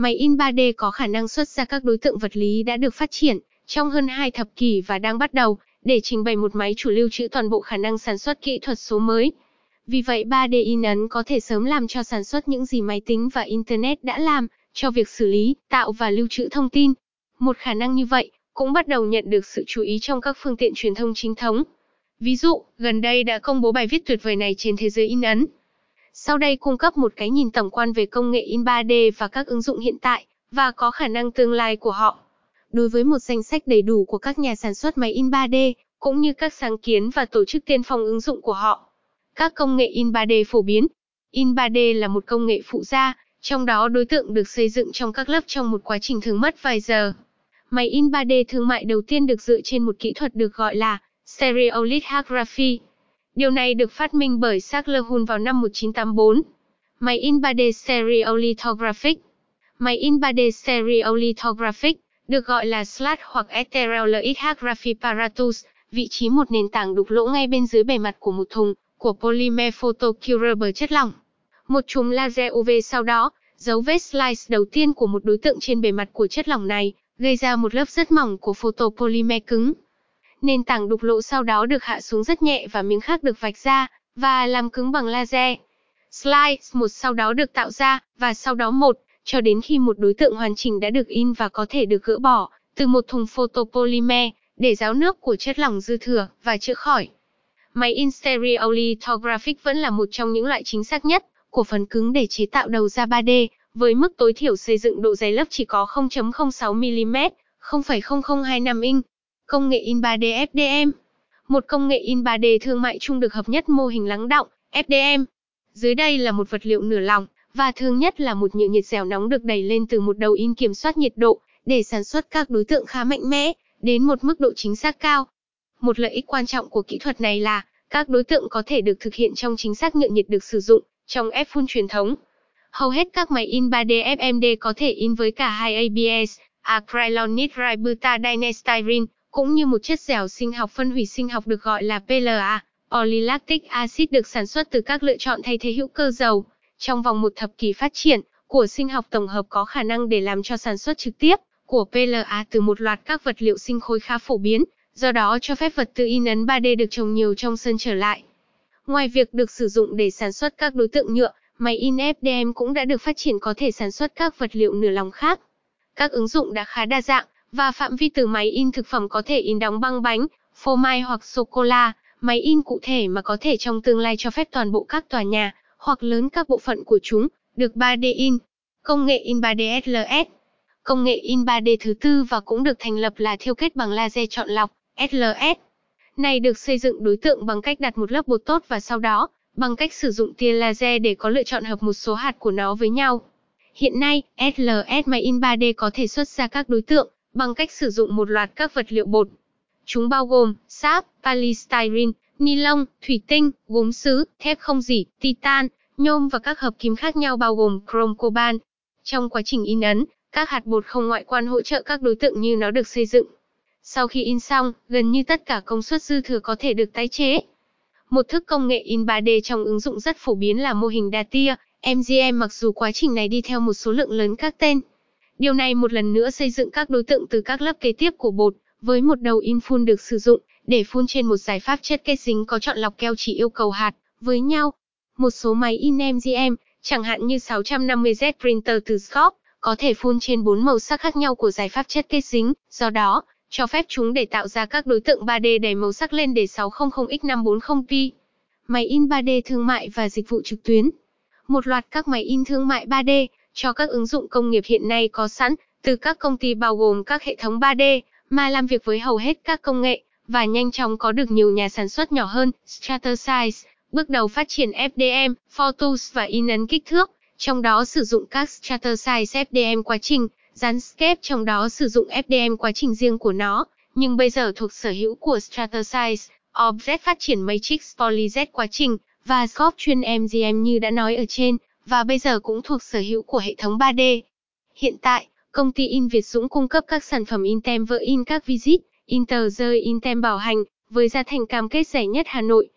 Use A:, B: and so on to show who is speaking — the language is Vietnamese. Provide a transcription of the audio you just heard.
A: Máy in 3D có khả năng xuất ra các đối tượng vật lý đã được phát triển trong hơn hai thập kỷ và đang bắt đầu để trình bày một máy chủ lưu trữ toàn bộ khả năng sản xuất kỹ thuật số mới. Vì vậy 3D in ấn có thể sớm làm cho sản xuất những gì máy tính và Internet đã làm cho việc xử lý, tạo và lưu trữ thông tin. Một khả năng như vậy cũng bắt đầu nhận được sự chú ý trong các phương tiện truyền thông chính thống. Ví dụ, gần đây đã công bố bài viết tuyệt vời này trên thế giới in ấn. Sau đây cung cấp một cái nhìn tổng quan về công nghệ in 3D và các ứng dụng hiện tại và có khả năng tương lai của họ. Đối với một danh sách đầy đủ của các nhà sản xuất máy in 3D, cũng như các sáng kiến và tổ chức tiên phong ứng dụng của họ. Các công nghệ in 3D phổ biến. In 3D là một công nghệ phụ gia, trong đó đối tượng được xây dựng trong các lớp trong một quá trình thường mất vài giờ. Máy in 3D thương mại đầu tiên được dựa trên một kỹ thuật được gọi là stereolithography. Điều này được phát minh bởi Sackler Hull vào năm 1984. Máy in 3D stereolithographic Máy in 3D stereolithographic được gọi là SLAT hoặc Stereolithography Apparatus, vị trí một nền tảng đục lỗ ngay bên dưới bề mặt của một thùng của polymer photocurable chất lỏng. Một chùm laser UV sau đó, dấu vết slice đầu tiên của một đối tượng trên bề mặt của chất lỏng này, gây ra một lớp rất mỏng của photopolymer cứng. Nền tảng đục lỗ sau đó được hạ xuống rất nhẹ và miếng khác được vạch ra, và làm cứng bằng laser. Slice một sau đó được tạo ra, và sau đó một, cho đến khi một đối tượng hoàn chỉnh đã được in và có thể được gỡ bỏ, từ một thùng photopolymer, để ráo nước của chất lỏng dư thừa, và chữa khỏi. Máy in stereolithographic vẫn là một trong những loại chính xác nhất của phần cứng để chế tạo đầu ra 3D, với mức tối thiểu xây dựng độ dày lớp chỉ có 0.06 mm, 0,0025 inch. Công nghệ in 3D FDM Một công nghệ in 3D thương mại chung được hợp nhất mô hình lắng động, FDM. Dưới đây là một vật liệu nửa lỏng, và thường nhất là một nhựa nhiệt dẻo nóng được đẩy lên từ một đầu in kiểm soát nhiệt độ, để sản xuất các đối tượng khá mạnh mẽ, đến một mức độ chính xác cao. Một lợi ích quan trọng của kỹ thuật này là, các đối tượng có thể được thực hiện trong chính xác nhựa nhiệt được sử dụng, trong ép phun truyền thống. Hầu hết các máy in 3D FMD có thể in với cả hai ABS, acrylonitrile-butadienestyrene, cũng như một chất dẻo sinh học phân hủy sinh học được gọi là PLA. Polylactic acid được sản xuất từ các lựa chọn thay thế hữu cơ dầu. Trong vòng một thập kỷ phát triển, của sinh học tổng hợp có khả năng để làm cho sản xuất trực tiếp của PLA từ một loạt các vật liệu sinh khối khá phổ biến, do đó cho phép vật tư in ấn 3D được trồng nhiều trong sân trở lại. Ngoài việc được sử dụng để sản xuất các đối tượng nhựa, máy in FDM cũng đã được phát triển có thể sản xuất các vật liệu nửa lòng khác. Các ứng dụng đã khá đa dạng, và phạm vi từ máy in thực phẩm có thể in đóng băng bánh, phô mai hoặc sô-cô-la, máy in cụ thể mà có thể trong tương lai cho phép toàn bộ các tòa nhà, hoặc lớn các bộ phận của chúng, được 3D in. Công nghệ in 3D SLS Công nghệ in 3D thứ tư và cũng được thành lập là thiêu kết bằng laser chọn lọc, SLS. Này được xây dựng đối tượng bằng cách đặt một lớp bột tốt và sau đó, bằng cách sử dụng tia laser để có lựa chọn hợp một số hạt của nó với nhau. Hiện nay, SLS máy in 3D có thể xuất ra các đối tượng bằng cách sử dụng một loạt các vật liệu bột. Chúng bao gồm sáp, polystyrene, ni lông, thủy tinh, gốm sứ, thép không dỉ, titan, nhôm và các hợp kim khác nhau bao gồm chrome coban. Trong quá trình in ấn, các hạt bột không ngoại quan hỗ trợ các đối tượng như nó được xây dựng. Sau khi in xong, gần như tất cả công suất dư thừa có thể được tái chế. Một thức công nghệ in 3D trong ứng dụng rất phổ biến là mô hình đa tia, MGM mặc dù quá trình này đi theo một số lượng lớn các tên. Điều này một lần nữa xây dựng các đối tượng từ các lớp kế tiếp của bột, với một đầu in phun được sử dụng để phun trên một giải pháp chất kết dính có chọn lọc keo chỉ yêu cầu hạt với nhau. Một số máy in MGM, chẳng hạn như 650Z printer từ Scope, có thể phun trên bốn màu sắc khác nhau của giải pháp chất kết dính, do đó, cho phép chúng để tạo ra các đối tượng 3D đầy màu sắc lên để 600x540p. Máy in 3D thương mại và dịch vụ trực tuyến. Một loạt các máy in thương mại 3D cho các ứng dụng công nghiệp hiện nay có sẵn, từ các công ty bao gồm các hệ thống 3D, mà làm việc với hầu hết các công nghệ, và nhanh chóng có được nhiều nhà sản xuất nhỏ hơn, Stratasys bước đầu phát triển FDM, Photos và in ấn kích thước, trong đó sử dụng các Stratasys FDM quá trình, Runscape trong đó sử dụng FDM quá trình riêng của nó, nhưng bây giờ thuộc sở hữu của Stratasys, Object phát triển Matrix PolyZ quá trình, và Scope chuyên MGM như đã nói ở trên, và bây giờ cũng thuộc sở hữu của hệ thống 3D. Hiện tại, công ty In Việt Dũng cung cấp các sản phẩm in tem, vỡ in các Visit, Inter rơi in tem bảo hành, với giá thành cam kết rẻ nhất Hà Nội,